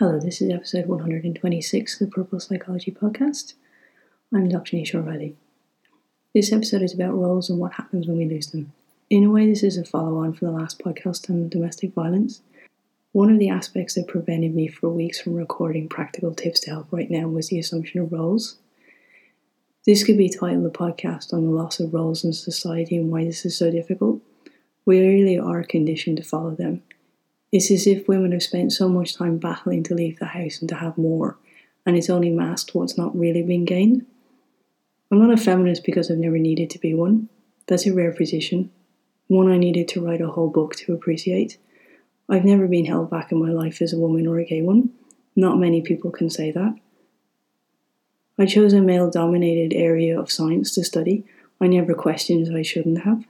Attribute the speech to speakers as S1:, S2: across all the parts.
S1: Hello, this is episode 126 of the Purple Psychology Podcast. I'm Dr. Nisha O'Reilly. This episode is about roles and what happens when we lose them. In a way, this is a follow on from the last podcast on domestic violence. One of the aspects that prevented me for weeks from recording practical tips to help right now was the assumption of roles. This could be titled the podcast on the loss of roles in society and why this is so difficult. We really are conditioned to follow them it's as if women have spent so much time battling to leave the house and to have more, and it's only masked what's not really been gained. I'm not a feminist because I've never needed to be one. That's a rare position, one I needed to write a whole book to appreciate. I've never been held back in my life as a woman or a gay one. Not many people can say that. I chose a male dominated area of science to study. I never questioned I shouldn't have.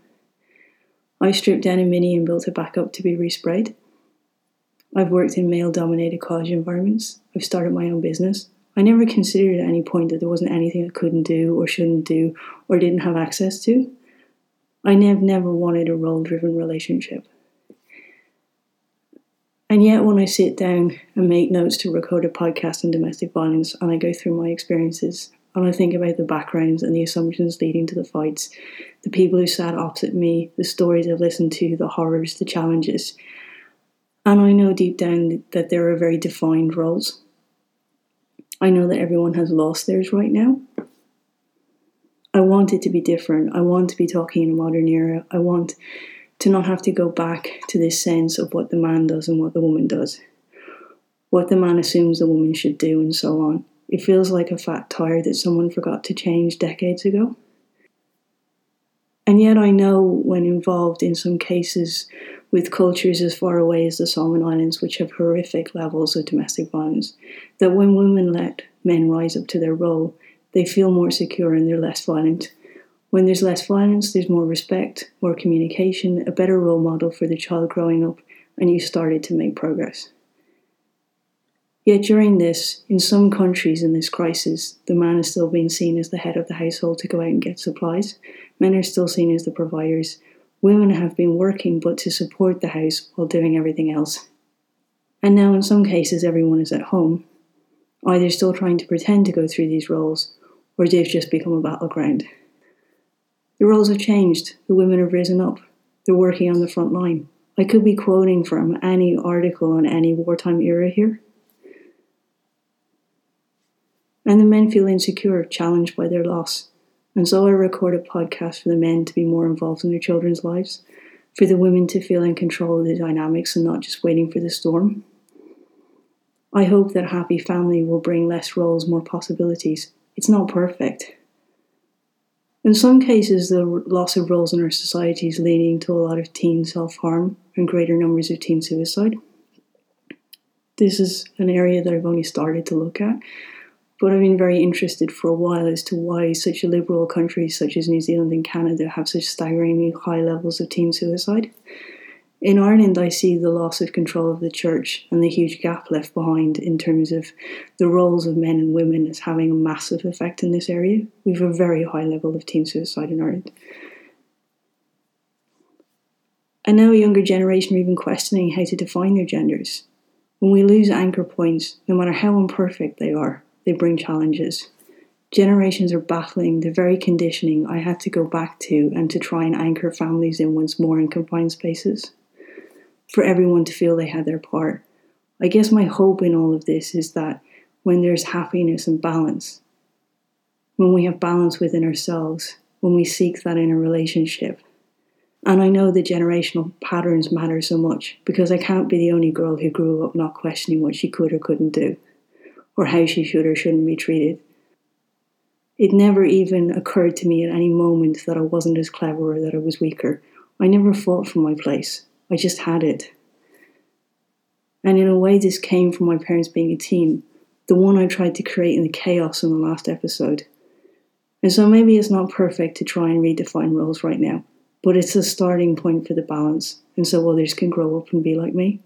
S1: I stripped down a mini and built it back up to be resprayed. I've worked in male dominated college environments. I've started my own business. I never considered at any point that there wasn't anything I couldn't do or shouldn't do or didn't have access to. I never, never wanted a role driven relationship. And yet, when I sit down and make notes to record a podcast on domestic violence and I go through my experiences and I think about the backgrounds and the assumptions leading to the fights, the people who sat opposite me, the stories I've listened to, the horrors, the challenges, and I know deep down that there are very defined roles. I know that everyone has lost theirs right now. I want it to be different. I want to be talking in a modern era. I want to not have to go back to this sense of what the man does and what the woman does, what the man assumes the woman should do, and so on. It feels like a fat tire that someone forgot to change decades ago. And yet, I know when involved in some cases with cultures as far away as the Solomon Islands, which have horrific levels of domestic violence, that when women let men rise up to their role, they feel more secure and they're less violent. When there's less violence, there's more respect, more communication, a better role model for the child growing up, and you started to make progress. Yet during this, in some countries in this crisis, the man is still being seen as the head of the household to go out and get supplies. Men are still seen as the providers, Women have been working but to support the house while doing everything else. And now, in some cases, everyone is at home, either still trying to pretend to go through these roles, or they've just become a battleground. The roles have changed, the women have risen up, they're working on the front line. I could be quoting from any article on any wartime era here. And the men feel insecure, challenged by their loss. And so I record a podcast for the men to be more involved in their children's lives, for the women to feel in control of the dynamics and not just waiting for the storm. I hope that happy family will bring less roles, more possibilities. It's not perfect. In some cases, the loss of roles in our society is leading to a lot of teen self harm and greater numbers of teen suicide. This is an area that I've only started to look at, but I've been very interested for a while as to why such liberal countries such as New Zealand and Canada have such staggeringly high levels of teen suicide. In Ireland, I see the loss of control of the church and the huge gap left behind in terms of the roles of men and women as having a massive effect in this area. We have a very high level of teen suicide in Ireland. And now a younger generation are even questioning how to define their genders. When we lose anchor points, no matter how imperfect they are, they bring challenges. Generations are battling the very conditioning I had to go back to and to try and anchor families in once more in confined spaces. For everyone to feel they had their part. I guess my hope in all of this is that when there's happiness and balance, when we have balance within ourselves, when we seek that in a relationship, and I know the generational patterns matter so much because I can't be the only girl who grew up not questioning what she could or couldn't do or how she should or shouldn't be treated. It never even occurred to me at any moment that I wasn't as clever or that I was weaker. I never fought for my place, I just had it. And in a way, this came from my parents being a team, the one I tried to create in the chaos in the last episode. And so maybe it's not perfect to try and redefine roles right now, but it's a starting point for the balance, and so others can grow up and be like me.